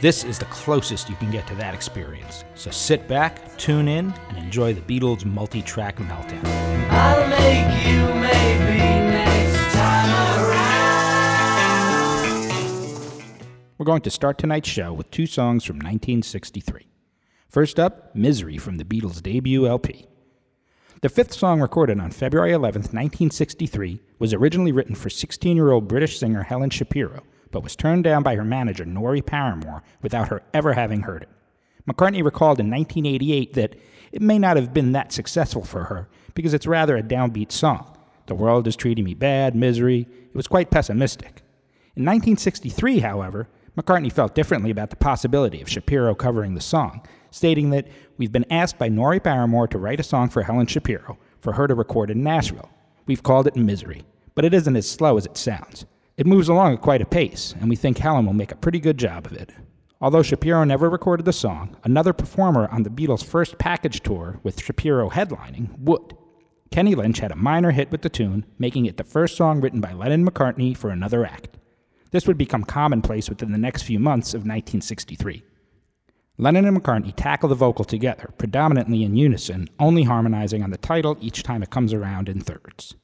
This is the closest you can get to that experience. So sit back, tune in, and enjoy the Beatles multi track meltdown. I'll make you maybe next time around. We're going to start tonight's show with two songs from 1963. First up, Misery from the Beatles' debut LP. The fifth song recorded on February 11, 1963, was originally written for 16 year old British singer Helen Shapiro, but was turned down by her manager, Norrie Paramore, without her ever having heard it. McCartney recalled in 1988 that it may not have been that successful for her because it's rather a downbeat song. The world is treating me bad, misery. It was quite pessimistic. In 1963, however, McCartney felt differently about the possibility of Shapiro covering the song, stating that we've been asked by Norrie Paramore to write a song for Helen Shapiro for her to record in Nashville. We've called it Misery, but it isn't as slow as it sounds. It moves along at quite a pace, and we think Helen will make a pretty good job of it. Although Shapiro never recorded the song, another performer on the Beatles' first package tour with Shapiro headlining would. Kenny Lynch had a minor hit with the tune, making it the first song written by Lennon McCartney for another act. This would become commonplace within the next few months of 1963. Lennon and McCartney tackle the vocal together, predominantly in unison, only harmonizing on the title each time it comes around in thirds.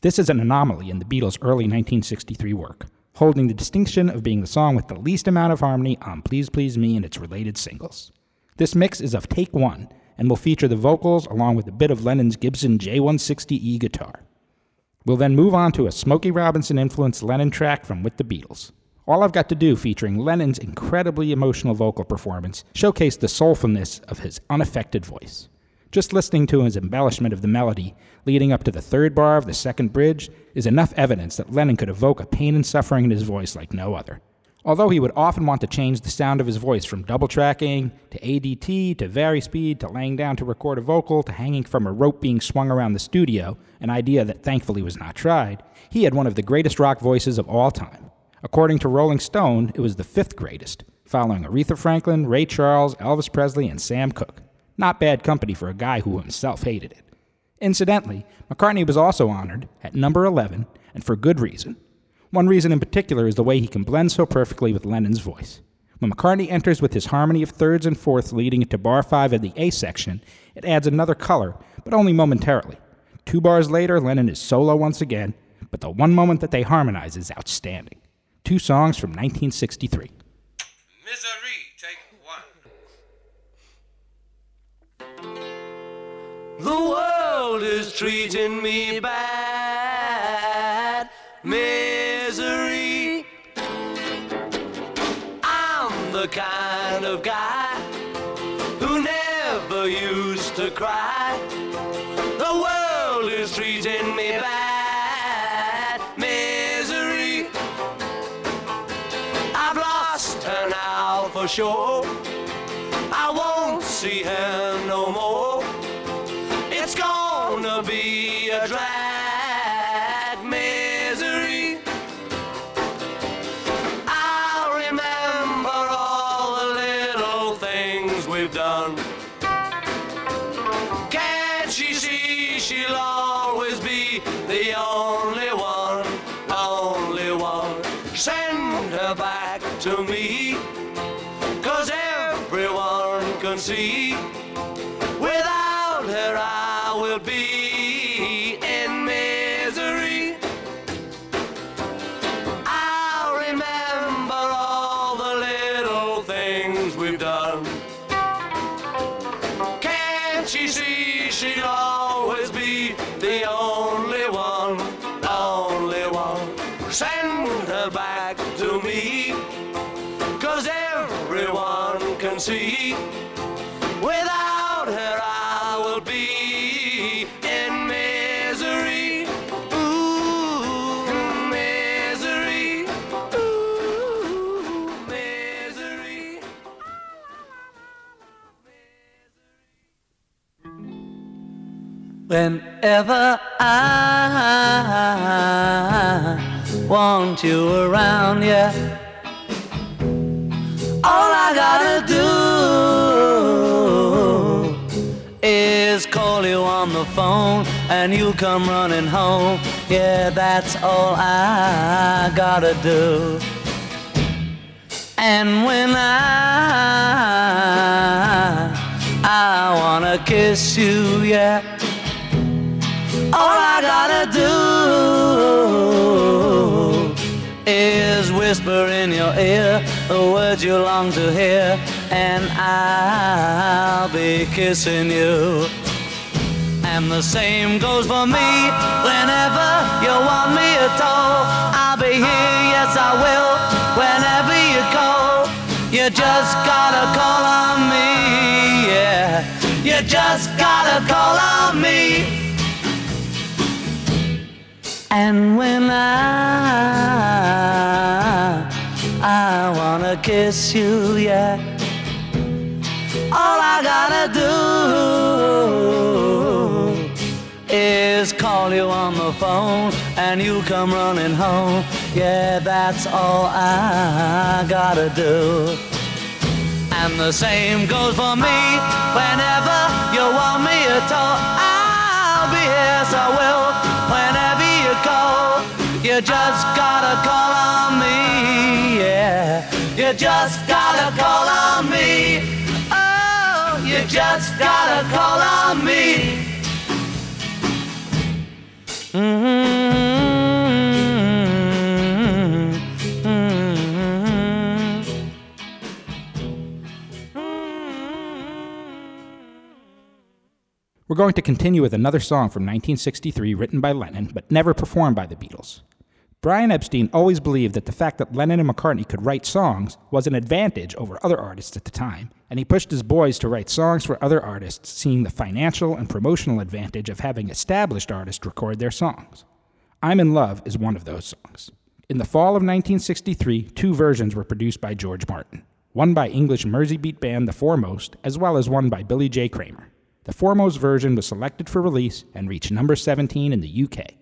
This is an anomaly in the Beatles' early 1963 work, holding the distinction of being the song with the least amount of harmony on Please Please Me and its related singles. This mix is of take one and will feature the vocals along with a bit of Lennon's Gibson J160E guitar. We'll then move on to a Smokey Robinson influenced Lennon track from With the Beatles. All I've Got to Do, featuring Lennon's incredibly emotional vocal performance, showcased the soulfulness of his unaffected voice. Just listening to his embellishment of the melody leading up to the third bar of the second bridge is enough evidence that Lennon could evoke a pain and suffering in his voice like no other. Although he would often want to change the sound of his voice from double tracking to ADT to vari speed to laying down to record a vocal to hanging from a rope being swung around the studio, an idea that thankfully was not tried, he had one of the greatest rock voices of all time. According to Rolling Stone, it was the fifth greatest, following Aretha Franklin, Ray Charles, Elvis Presley, and Sam Cooke. Not bad company for a guy who himself hated it. Incidentally, McCartney was also honored at number 11, and for good reason. One reason in particular is the way he can blend so perfectly with Lennon's voice. When McCartney enters with his harmony of thirds and fourths leading into bar 5 of the A section, it adds another color, but only momentarily. Two bars later, Lennon is solo once again, but the one moment that they harmonize is outstanding. Two songs from 1963. The world is treating me bad. Misery. I'm the kind of guy who never used to cry. The world is treating me bad. Misery. I've lost her now for sure. I won't see her no more. Whenever I want you around, yeah. All I gotta do is call you on the phone and you come running home. Yeah, that's all I gotta do. And when I I wanna kiss you, yeah. All I gotta do is whisper in your ear the words you long to hear, and I'll be kissing you. And the same goes for me whenever you want me at all. I'll be here, yes, I will, whenever you call. You just gotta call on me, yeah. You just gotta call on me. And when I I wanna kiss you, yeah. All I gotta do is call you on the phone and you come running home. Yeah, that's all I gotta do. And the same goes for me whenever you want me at all. I'll be here, so You just gotta call on me, yeah. You just gotta call on me. Oh, you just gotta call on me. Mm-hmm. We're going to continue with another song from 1963 written by Lennon, but never performed by the Beatles. Brian Epstein always believed that the fact that Lennon and McCartney could write songs was an advantage over other artists at the time, and he pushed his boys to write songs for other artists, seeing the financial and promotional advantage of having established artists record their songs. I'm in Love is one of those songs. In the fall of 1963, two versions were produced by George Martin one by English Merseybeat band The Fourmost, as well as one by Billy J. Kramer. The Fourmost version was selected for release and reached number 17 in the UK.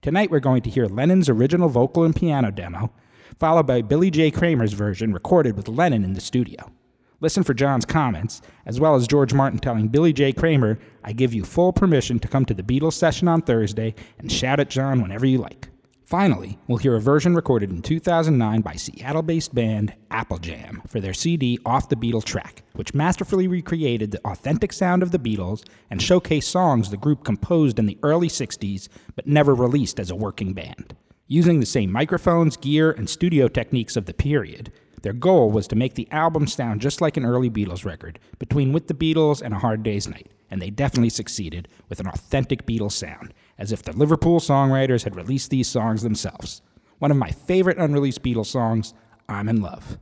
Tonight we're going to hear Lennon's original vocal and piano demo, followed by Billy J. Kramer's version recorded with Lennon in the studio. Listen for John's comments, as well as George Martin telling Billy J. Kramer, I give you full permission to come to the Beatles session on Thursday and shout at John whenever you like. Finally, we'll hear a version recorded in 2009 by Seattle based band Apple Jam for their CD Off the Beatle Track, which masterfully recreated the authentic sound of the Beatles and showcased songs the group composed in the early 60s but never released as a working band. Using the same microphones, gear, and studio techniques of the period, their goal was to make the album sound just like an early Beatles record, between With the Beatles and A Hard Day's Night, and they definitely succeeded with an authentic Beatles sound, as if the Liverpool songwriters had released these songs themselves. One of my favorite unreleased Beatles songs, I'm in Love.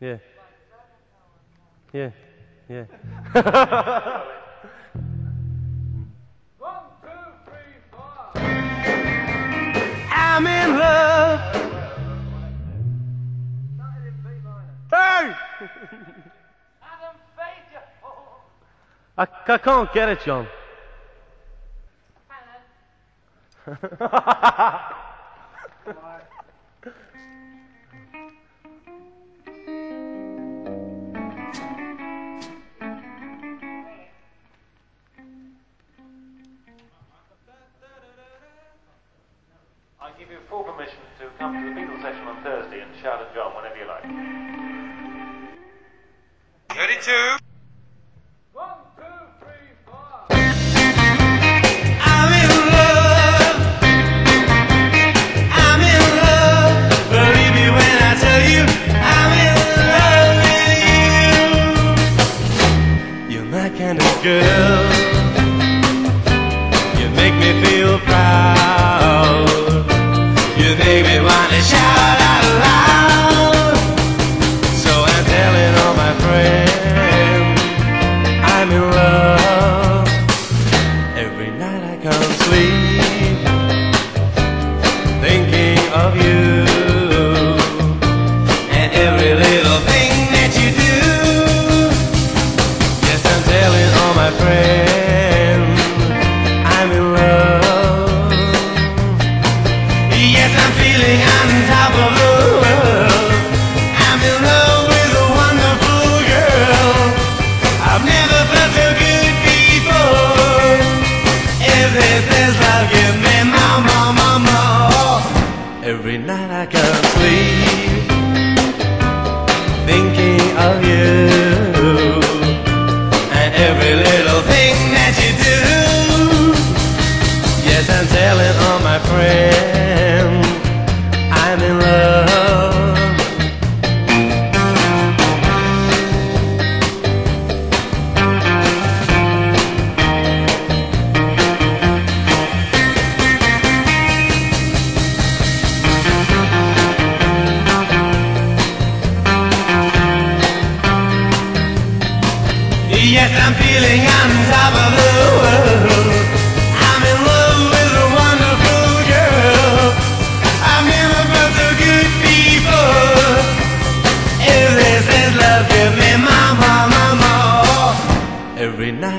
Yeah. Yeah. Yeah. One, two, three, four. I'm in love. Hey! I, I can't get it, John. Hang. full permission to come to the Beatles session on Thursday and shout at John whenever you like. 32.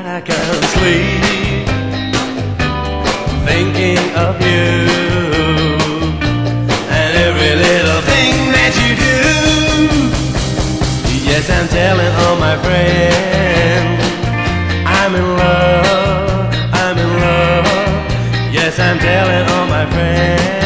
night I can't sleep Thinking of you And every little thing that you do. Yes, I'm telling all my friends I'm in love, I'm in love. Yes, I'm telling all my friends.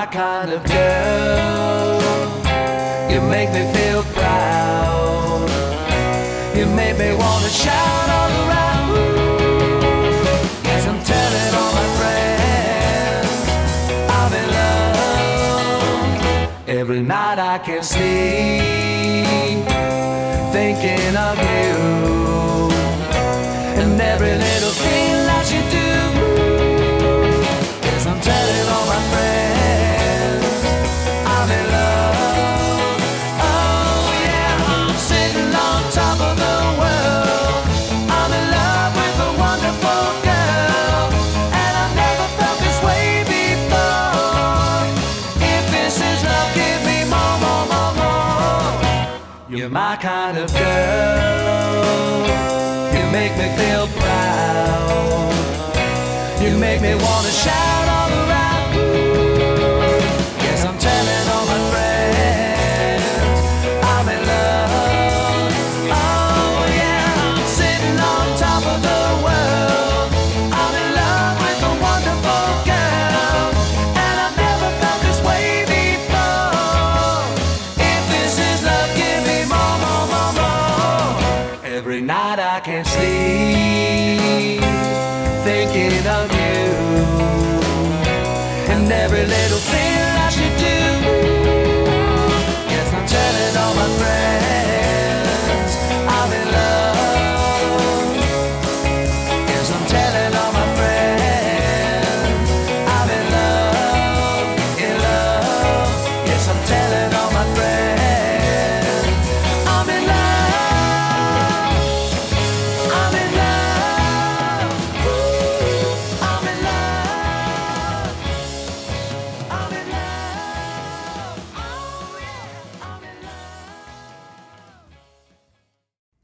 my kind of girl. You make me feel proud. You make me wanna shout all around. Yes, I'm telling all my friends I'm in love. Every night I can't sleep thinking of you, and every little thing.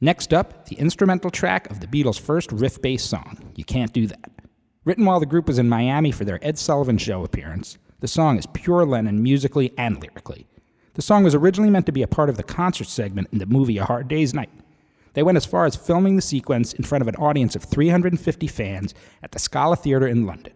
Next up, the instrumental track of the Beatles' first riff based song, You Can't Do That. Written while the group was in Miami for their Ed Sullivan Show appearance, the song is pure Lennon musically and lyrically. The song was originally meant to be a part of the concert segment in the movie A Hard Day's Night. They went as far as filming the sequence in front of an audience of 350 fans at the Scala Theatre in London.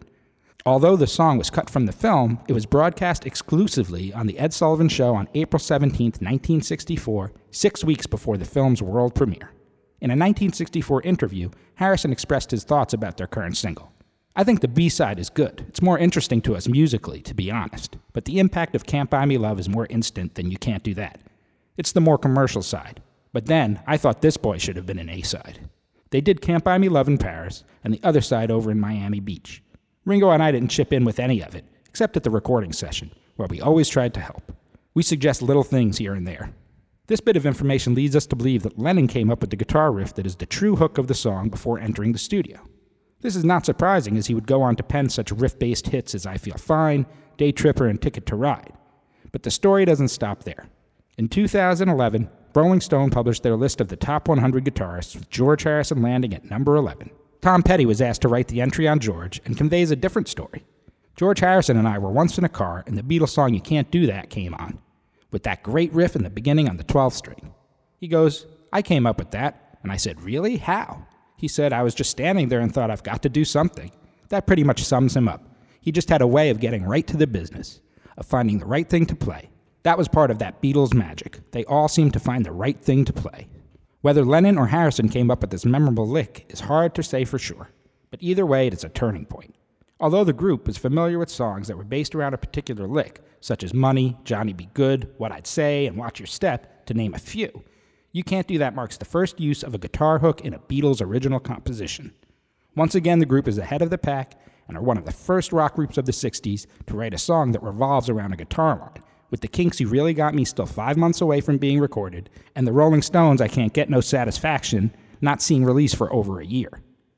Although the song was cut from the film, it was broadcast exclusively on The Ed Sullivan Show on April 17, 1964, six weeks before the film's world premiere. In a 1964 interview, Harrison expressed his thoughts about their current single. I think the B side is good. It's more interesting to us musically, to be honest. But the impact of Can't Buy Me Love is more instant than You Can't Do That. It's the more commercial side. But then, I thought this boy should have been an A side. They did Can't Buy Me Love in Paris, and the other side over in Miami Beach. Ringo and I didn't chip in with any of it, except at the recording session, where we always tried to help. We suggest little things here and there. This bit of information leads us to believe that Lennon came up with the guitar riff that is the true hook of the song before entering the studio. This is not surprising, as he would go on to pen such riff based hits as I Feel Fine, Day Tripper, and Ticket to Ride. But the story doesn't stop there. In 2011, Rolling Stone published their list of the top 100 guitarists, with George Harrison landing at number 11. Tom Petty was asked to write the entry on George and conveys a different story. George Harrison and I were once in a car, and the Beatles song You Can't Do That came on, with that great riff in the beginning on the 12th string. He goes, I came up with that. And I said, Really? How? He said, I was just standing there and thought, I've got to do something. That pretty much sums him up. He just had a way of getting right to the business, of finding the right thing to play. That was part of that Beatles magic. They all seemed to find the right thing to play. Whether Lennon or Harrison came up with this memorable lick is hard to say for sure, but either way, it is a turning point. Although the group was familiar with songs that were based around a particular lick, such as Money, Johnny B. Goode, What I'd Say, and Watch Your Step, to name a few, You Can't Do That marks the first use of a guitar hook in a Beatles original composition. Once again, the group is ahead of the pack and are one of the first rock groups of the 60s to write a song that revolves around a guitar line, with the Kinks Who Really Got Me still five months away from being recorded, and the Rolling Stones I Can't Get No Satisfaction not seeing release for over a year.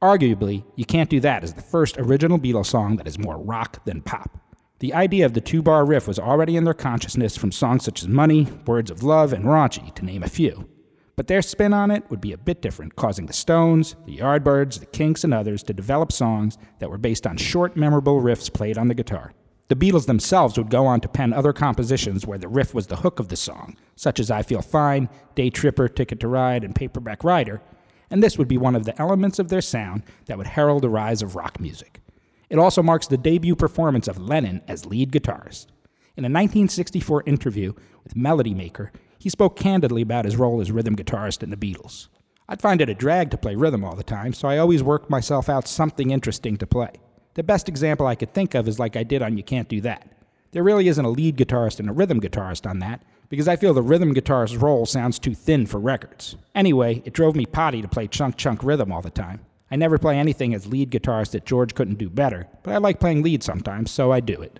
Arguably, You Can't Do That is the first original Beatles song that is more rock than pop. The idea of the two bar riff was already in their consciousness from songs such as Money, Words of Love, and Raunchy, to name a few. But their spin on it would be a bit different, causing the Stones, the Yardbirds, the Kinks, and others to develop songs that were based on short, memorable riffs played on the guitar. The Beatles themselves would go on to pen other compositions where the riff was the hook of the song, such as I Feel Fine, Day Tripper, Ticket to Ride, and Paperback Writer, and this would be one of the elements of their sound that would herald the rise of rock music. It also marks the debut performance of Lennon as lead guitarist. In a 1964 interview with Melody Maker, he spoke candidly about his role as rhythm guitarist in the Beatles. I'd find it a drag to play rhythm all the time, so I always worked myself out something interesting to play. The best example I could think of is like I did on You Can't Do That. There really isn't a lead guitarist and a rhythm guitarist on that, because I feel the rhythm guitarist's role sounds too thin for records. Anyway, it drove me potty to play chunk chunk rhythm all the time. I never play anything as lead guitarist that George couldn't do better, but I like playing lead sometimes, so I do it.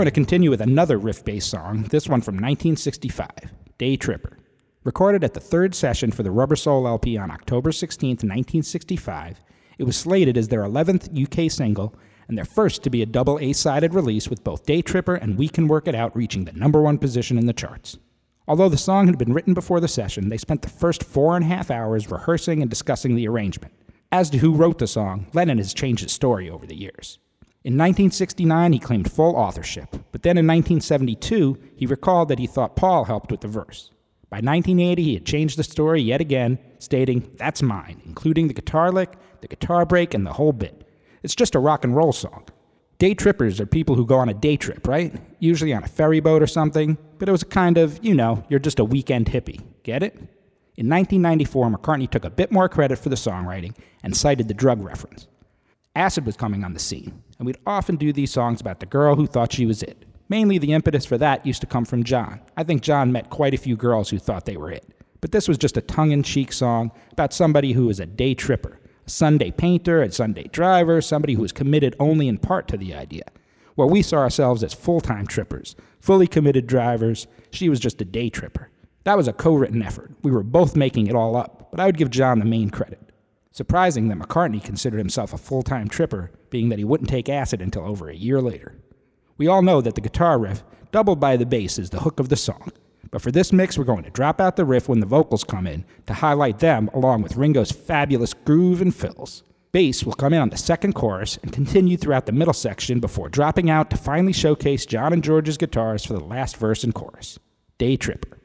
We're going to continue with another riff based song, this one from 1965, Day Tripper. Recorded at the third session for the Rubber Soul LP on October 16, 1965, it was slated as their 11th UK single and their first to be a double A sided release with both Day Tripper and We Can Work It Out reaching the number one position in the charts. Although the song had been written before the session, they spent the first four and a half hours rehearsing and discussing the arrangement. As to who wrote the song, Lennon has changed his story over the years. In 1969, he claimed full authorship, but then in 1972, he recalled that he thought Paul helped with the verse. By 1980, he had changed the story yet again, stating, That's mine, including the guitar lick, the guitar break, and the whole bit. It's just a rock and roll song. Day trippers are people who go on a day trip, right? Usually on a ferry boat or something, but it was a kind of, you know, you're just a weekend hippie. Get it? In 1994, McCartney took a bit more credit for the songwriting and cited the drug reference. Acid was coming on the scene, and we'd often do these songs about the girl who thought she was it. Mainly the impetus for that used to come from John. I think John met quite a few girls who thought they were it. But this was just a tongue in cheek song about somebody who was a day tripper, a Sunday painter, a Sunday driver, somebody who was committed only in part to the idea. Where we saw ourselves as full time trippers, fully committed drivers, she was just a day tripper. That was a co written effort. We were both making it all up, but I would give John the main credit. Surprising that McCartney considered himself a full time tripper, being that he wouldn't take acid until over a year later. We all know that the guitar riff, doubled by the bass, is the hook of the song. But for this mix, we're going to drop out the riff when the vocals come in to highlight them along with Ringo's fabulous groove and fills. Bass will come in on the second chorus and continue throughout the middle section before dropping out to finally showcase John and George's guitars for the last verse and chorus. Day Tripper.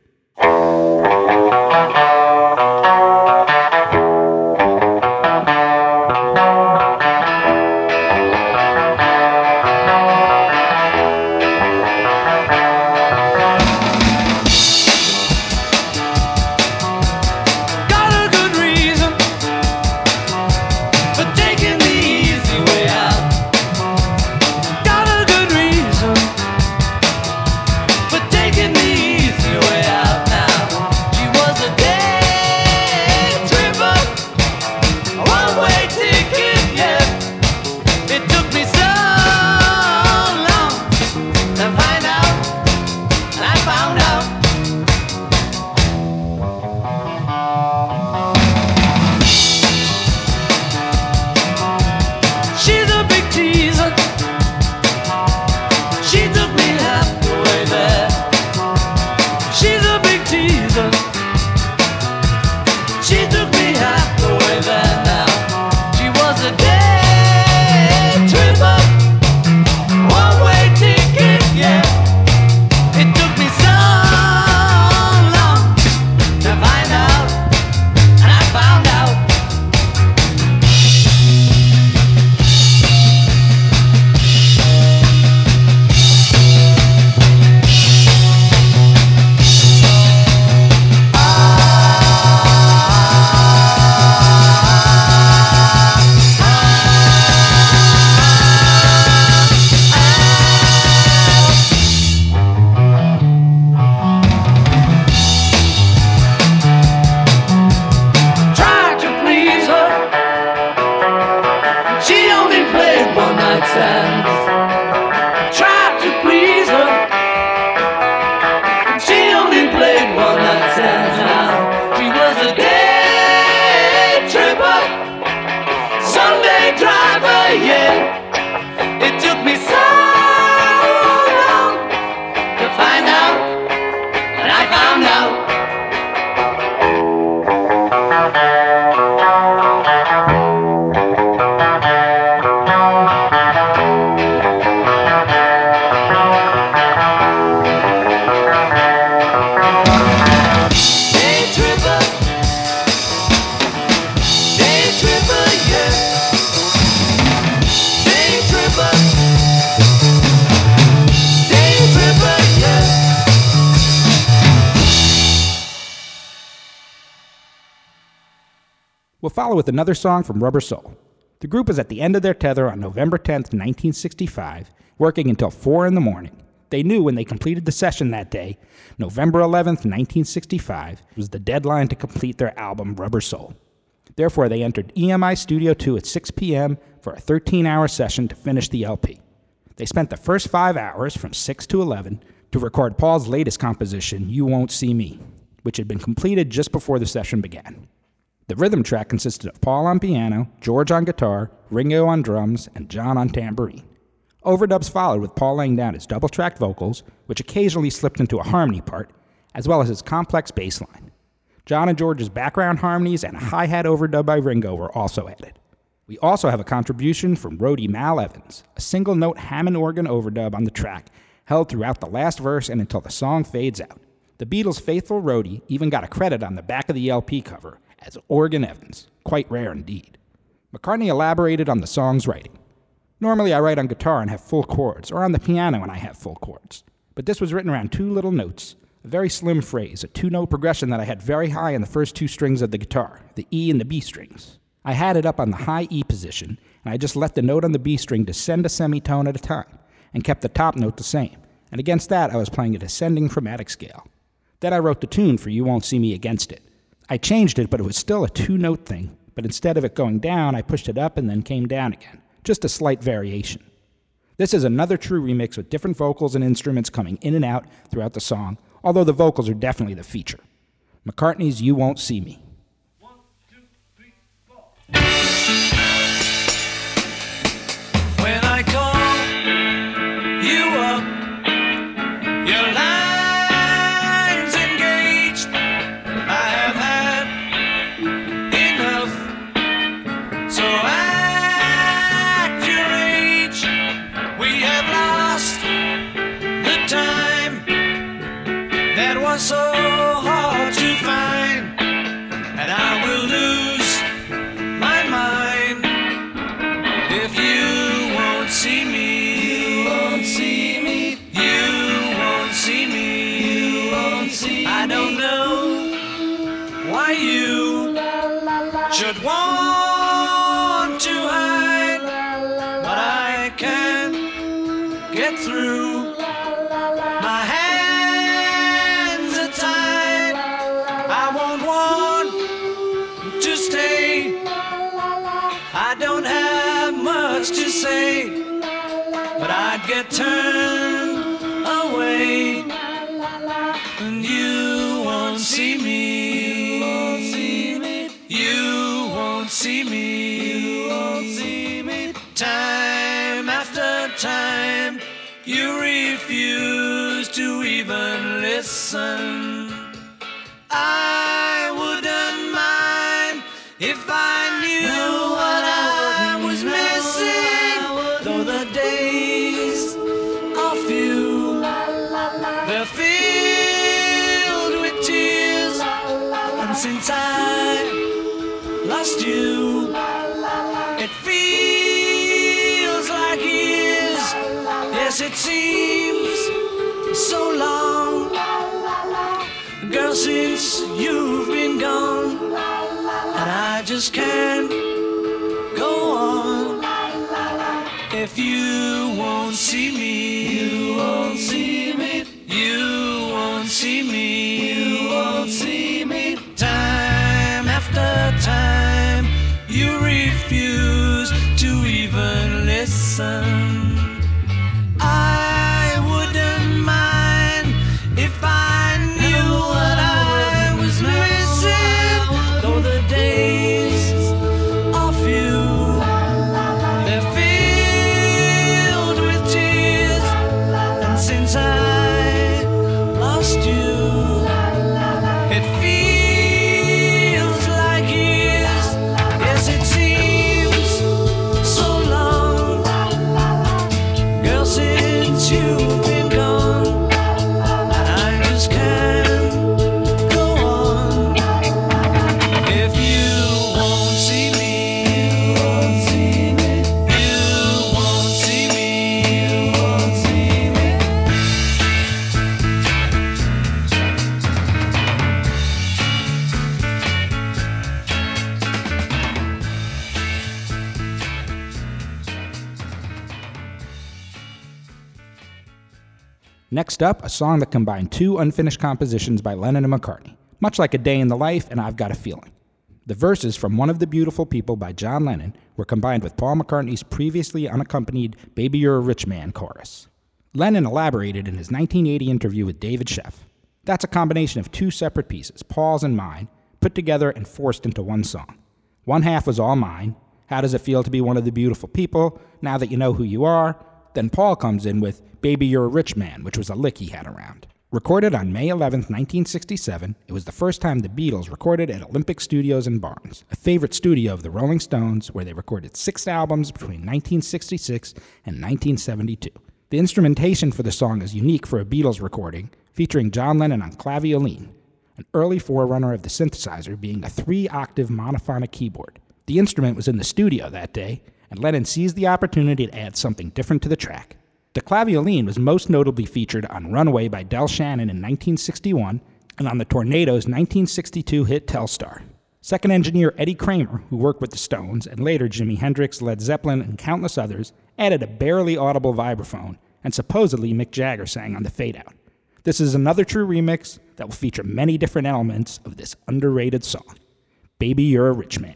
With another song from Rubber Soul. The group was at the end of their tether on November 10, 1965, working until 4 in the morning. They knew when they completed the session that day, November 11, 1965, was the deadline to complete their album Rubber Soul. Therefore, they entered EMI Studio 2 at 6 p.m. for a 13 hour session to finish the LP. They spent the first five hours, from 6 to 11, to record Paul's latest composition, You Won't See Me, which had been completed just before the session began. The rhythm track consisted of Paul on piano, George on guitar, Ringo on drums, and John on tambourine. Overdubs followed with Paul laying down his double tracked vocals, which occasionally slipped into a harmony part, as well as his complex bass line. John and George's background harmonies and a hi hat overdub by Ringo were also added. We also have a contribution from roadie Mal Evans, a single note Hammond organ overdub on the track, held throughout the last verse and until the song fades out. The Beatles' faithful roadie even got a credit on the back of the LP cover as Organ Evans, quite rare indeed. McCartney elaborated on the song's writing. Normally, I write on guitar and have full chords, or on the piano and I have full chords. But this was written around two little notes, a very slim phrase, a two note progression that I had very high in the first two strings of the guitar, the E and the B strings. I had it up on the high E position, and I just let the note on the B string descend a semitone at a time, and kept the top note the same. And against that, I was playing a descending chromatic scale. Then I wrote the tune for You Won't See Me against it. I changed it, but it was still a two note thing. But instead of it going down, I pushed it up and then came down again. Just a slight variation. This is another true remix with different vocals and instruments coming in and out throughout the song, although the vocals are definitely the feature. McCartney's You Won't See Me. And since I lost you, it feels like years. Yes, it seems so long. Girl, since you've been gone, and I just can't Next up, a song that combined two unfinished compositions by Lennon and McCartney, much like A Day in the Life and I've Got a Feeling. The verses from One of the Beautiful People by John Lennon were combined with Paul McCartney's previously unaccompanied Baby You're a Rich Man chorus. Lennon elaborated in his 1980 interview with David Sheff. That's a combination of two separate pieces, Paul's and mine, put together and forced into one song. One half was all mine. How does it feel to be one of the beautiful people now that you know who you are? Then Paul comes in with Baby You're a Rich Man, which was a lick he had around. Recorded on May 11, 1967, it was the first time the Beatles recorded at Olympic Studios in Barnes, a favorite studio of the Rolling Stones, where they recorded six albums between 1966 and 1972. The instrumentation for the song is unique for a Beatles recording, featuring John Lennon on clavioline, an early forerunner of the synthesizer being a three octave monophonic keyboard. The instrument was in the studio that day, and Lennon seized the opportunity to add something different to the track. The clavioline was most notably featured on Runaway by Del Shannon in 1961 and on the Tornados' 1962 hit Telstar. Second engineer Eddie Kramer, who worked with the Stones and later Jimi Hendrix, Led Zeppelin, and countless others, added a barely audible vibraphone, and supposedly Mick Jagger sang on the fade out. This is another true remix that will feature many different elements of this underrated song. Baby, You're a Rich Man.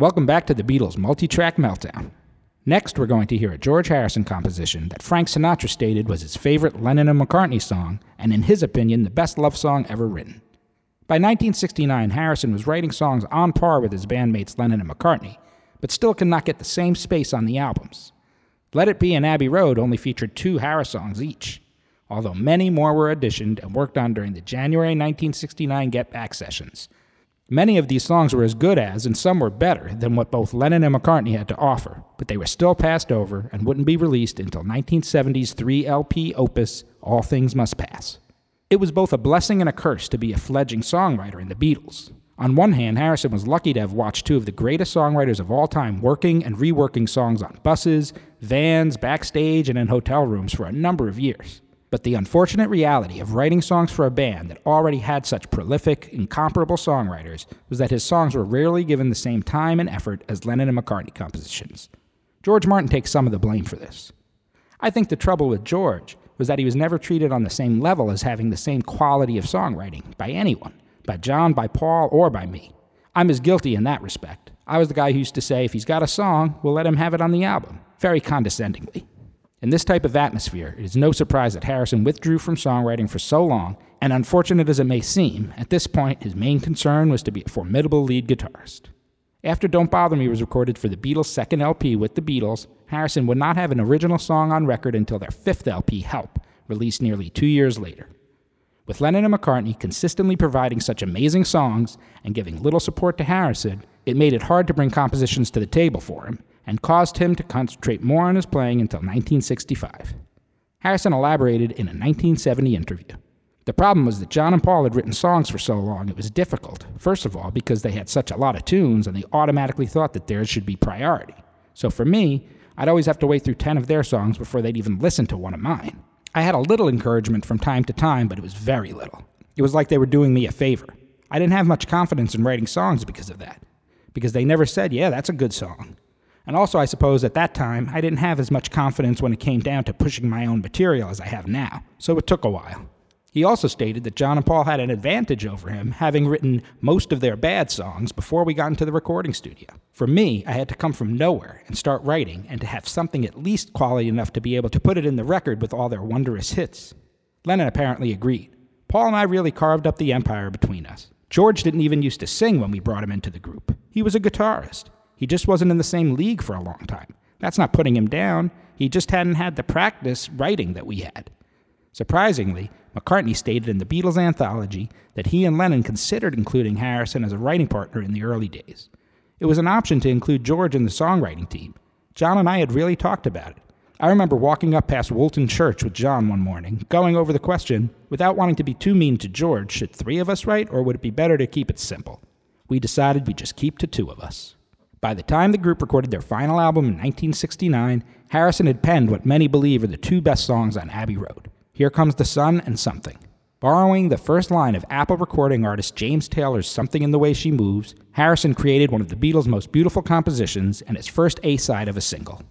Welcome back to the Beatles multi track meltdown. Next, we're going to hear a George Harrison composition that Frank Sinatra stated was his favorite Lennon and McCartney song, and in his opinion, the best love song ever written. By 1969, Harrison was writing songs on par with his bandmates Lennon and McCartney, but still could not get the same space on the albums. Let It Be and Abbey Road only featured two Harris songs each, although many more were auditioned and worked on during the January 1969 Get Back sessions. Many of these songs were as good as, and some were better, than what both Lennon and McCartney had to offer, but they were still passed over and wouldn't be released until 1970's 3 LP opus, All Things Must Pass. It was both a blessing and a curse to be a fledgling songwriter in the Beatles. On one hand, Harrison was lucky to have watched two of the greatest songwriters of all time working and reworking songs on buses, vans, backstage, and in hotel rooms for a number of years. But the unfortunate reality of writing songs for a band that already had such prolific, incomparable songwriters was that his songs were rarely given the same time and effort as Lennon and McCartney compositions. George Martin takes some of the blame for this. I think the trouble with George was that he was never treated on the same level as having the same quality of songwriting by anyone, by John, by Paul, or by me. I'm as guilty in that respect. I was the guy who used to say, if he's got a song, we'll let him have it on the album, very condescendingly. In this type of atmosphere, it is no surprise that Harrison withdrew from songwriting for so long, and unfortunate as it may seem, at this point his main concern was to be a formidable lead guitarist. After Don't Bother Me was recorded for the Beatles' second LP with the Beatles, Harrison would not have an original song on record until their fifth LP, Help, released nearly two years later. With Lennon and McCartney consistently providing such amazing songs and giving little support to Harrison, it made it hard to bring compositions to the table for him and caused him to concentrate more on his playing until 1965. Harrison elaborated in a 1970 interview. The problem was that John and Paul had written songs for so long it was difficult, first of all, because they had such a lot of tunes and they automatically thought that theirs should be priority. So for me, I'd always have to wait through 10 of their songs before they'd even listen to one of mine. I had a little encouragement from time to time, but it was very little. It was like they were doing me a favor. I didn't have much confidence in writing songs because of that, because they never said, yeah, that's a good song. And also, I suppose at that time, I didn't have as much confidence when it came down to pushing my own material as I have now, so it took a while. He also stated that John and Paul had an advantage over him, having written most of their bad songs before we got into the recording studio. For me, I had to come from nowhere and start writing, and to have something at least quality enough to be able to put it in the record with all their wondrous hits. Lennon apparently agreed. Paul and I really carved up the empire between us. George didn't even used to sing when we brought him into the group. He was a guitarist. He just wasn't in the same league for a long time. That's not putting him down. He just hadn't had the practice writing that we had. Surprisingly, McCartney stated in the Beatles anthology that he and Lennon considered including Harrison as a writing partner in the early days. It was an option to include George in the songwriting team. John and I had really talked about it. I remember walking up past Woolton Church with John one morning, going over the question, without wanting to be too mean to George, should three of us write, or would it be better to keep it simple? We decided we'd just keep to two of us. By the time the group recorded their final album in 1969, Harrison had penned what many believe are the two best songs on Abbey Road Here Comes the Sun and Something. Borrowing the first line of Apple recording artist James Taylor's Something in the Way She Moves, Harrison created one of the Beatles' most beautiful compositions and its first A side of a single.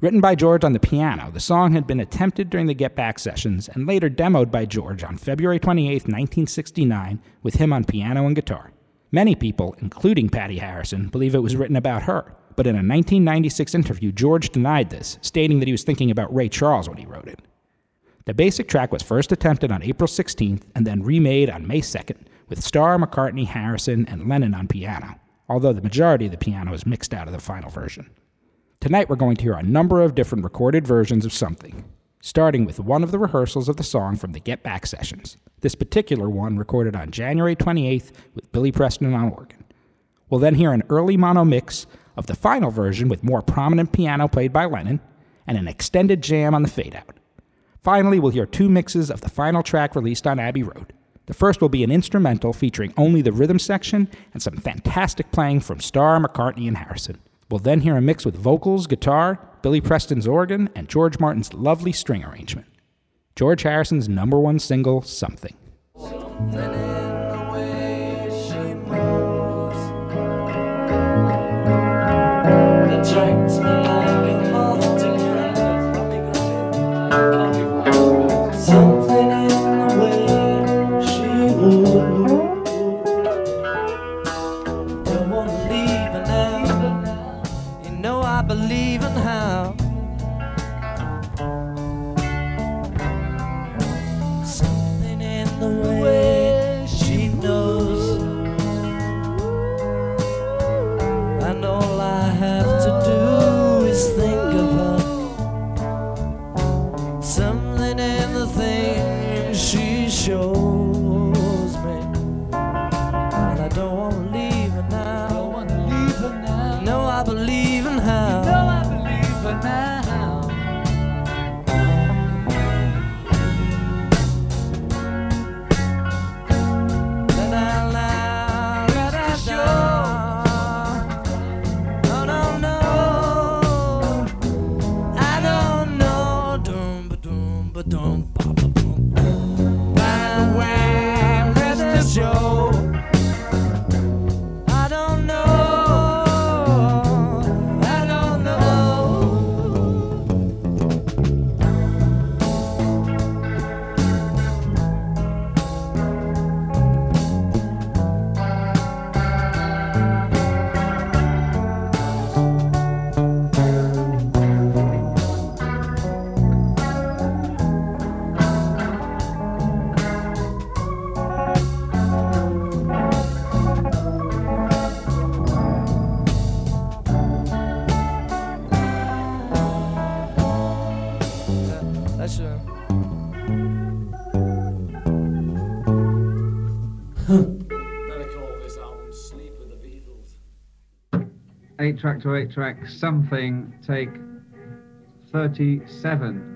Written by George on the piano, the song had been attempted during the Get Back sessions and later demoed by George on February 28, 1969, with him on piano and guitar. Many people, including Pattie Harrison, believe it was written about her, but in a 1996 interview, George denied this, stating that he was thinking about Ray Charles when he wrote it. The basic track was first attempted on April 16th and then remade on May 2nd, with Starr, McCartney, Harrison, and Lennon on piano, although the majority of the piano is mixed out of the final version. Tonight we're going to hear a number of different recorded versions of something, starting with one of the rehearsals of the song from the Get Back sessions. This particular one recorded on January 28th with Billy Preston on organ. We'll then hear an early mono mix of the final version with more prominent piano played by Lennon and an extended jam on the fade out. Finally, we'll hear two mixes of the final track released on Abbey Road. The first will be an instrumental featuring only the rhythm section and some fantastic playing from Starr, McCartney, and Harrison. We'll then hear a mix with vocals, guitar, Billy Preston's organ, and George Martin's lovely string arrangement. George Harrison's number one single, Something. Something track eight track something, take 37.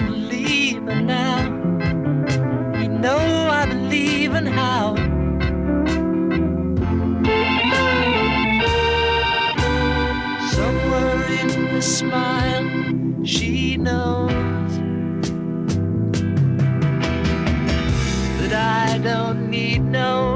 believe now. You know I believe in how. Somewhere in the smile, she knows that I don't need no.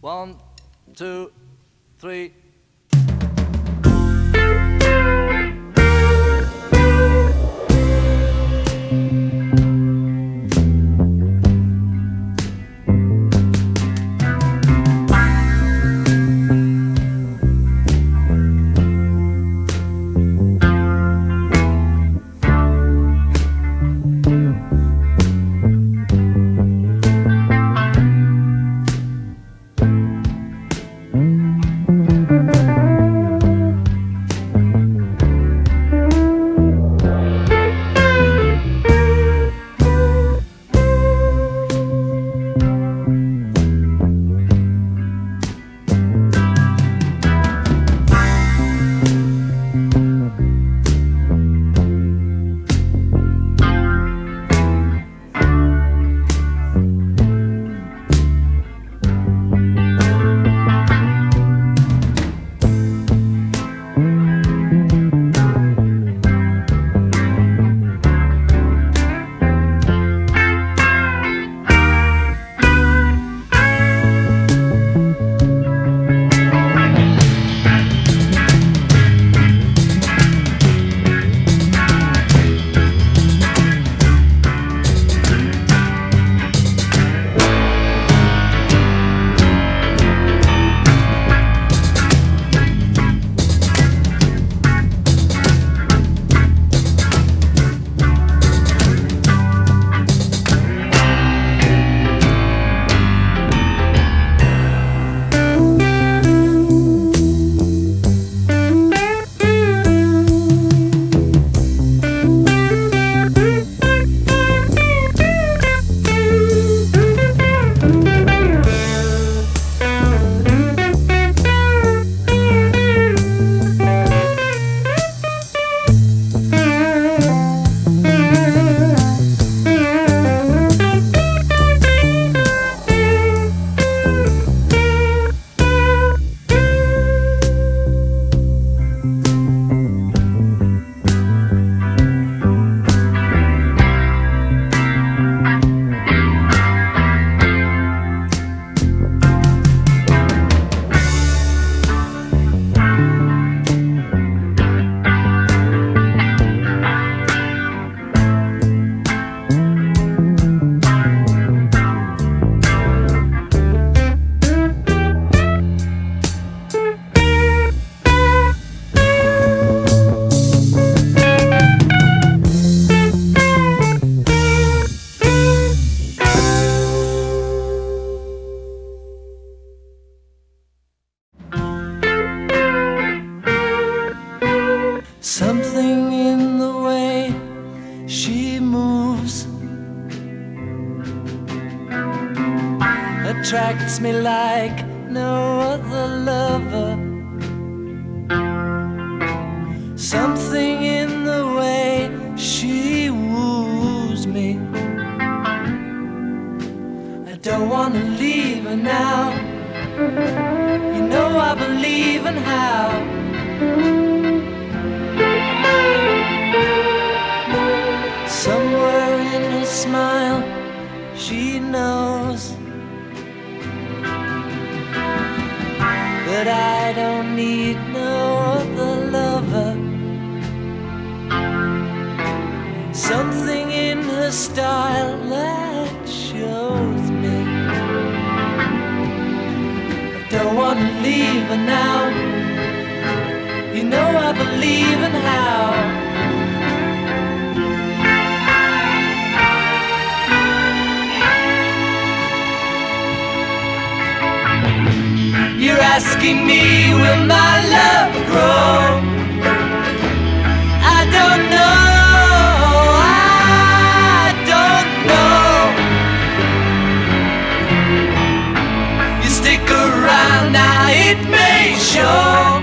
One, two, three. Something in the way she woos me. I don't want to leave her now. You know I believe in how. Somewhere in her smile, she knows that I don't need her style that shows me I don't want to leave her now. You know I believe in how. You're asking me, will my love grow? Show.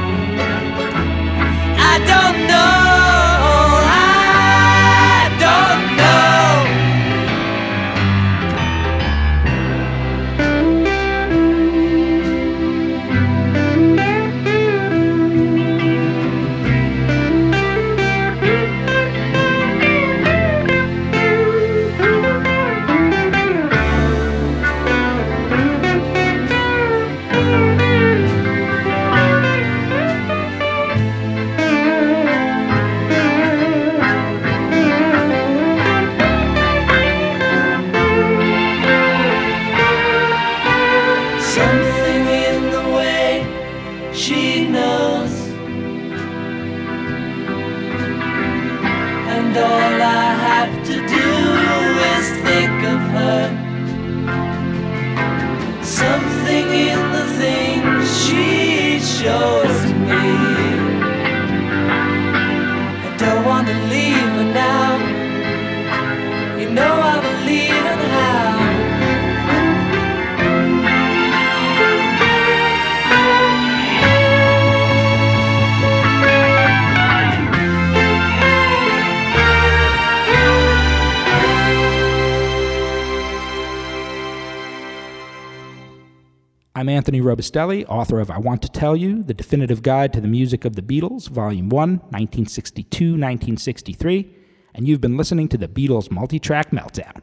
Robustelli, author of I Want to Tell You, The Definitive Guide to the Music of the Beatles, Volume 1, 1962 1963, and you've been listening to the Beatles multi track meltdown.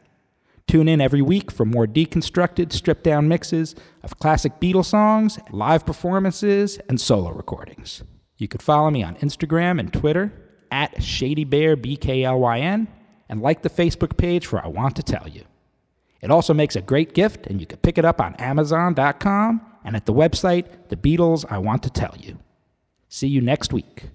Tune in every week for more deconstructed, stripped down mixes of classic Beatles songs, live performances, and solo recordings. You could follow me on Instagram and Twitter at ShadyBearBKLYN and like the Facebook page for I Want to Tell You. It also makes a great gift, and you can pick it up on Amazon.com and at the website The Beatles I Want to Tell You. See you next week.